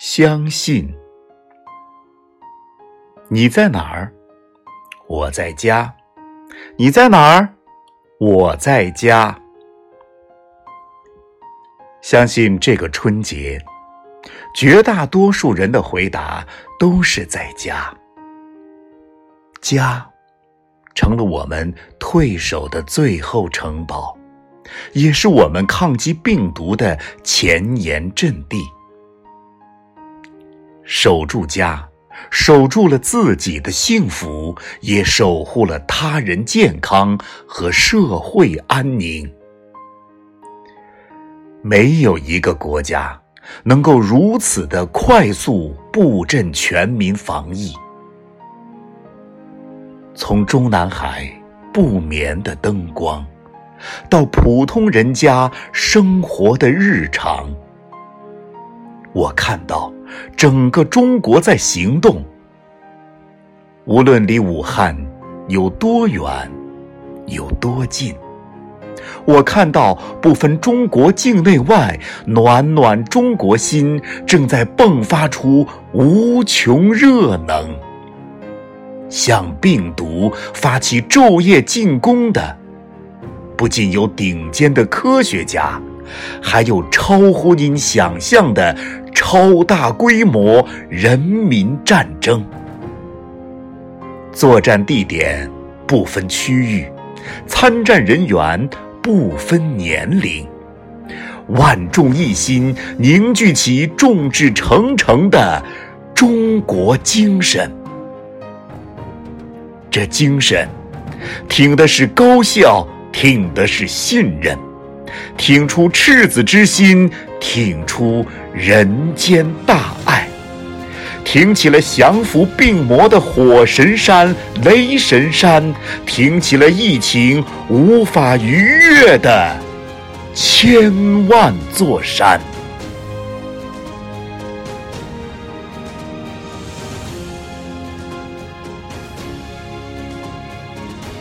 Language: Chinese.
相信你在哪儿？我在家。你在哪儿？我在家。相信这个春节，绝大多数人的回答都是在家。家成了我们退守的最后城堡，也是我们抗击病毒的前沿阵地。守住家，守住了自己的幸福，也守护了他人健康和社会安宁。没有一个国家能够如此的快速布阵全民防疫。从中南海不眠的灯光，到普通人家生活的日常。我看到整个中国在行动，无论离武汉有多远，有多近，我看到不分中国境内外，暖暖中国心正在迸发出无穷热能，向病毒发起昼夜进攻的，不仅有顶尖的科学家。还有超乎您想象的超大规模人民战争，作战地点不分区域，参战人员不分年龄，万众一心，凝聚起众志成城的中国精神。这精神，挺的是高效，挺的是信任。挺出赤子之心，挺出人间大爱，挺起了降服病魔的火神山、雷神山，挺起了疫情无法逾越的千万座山。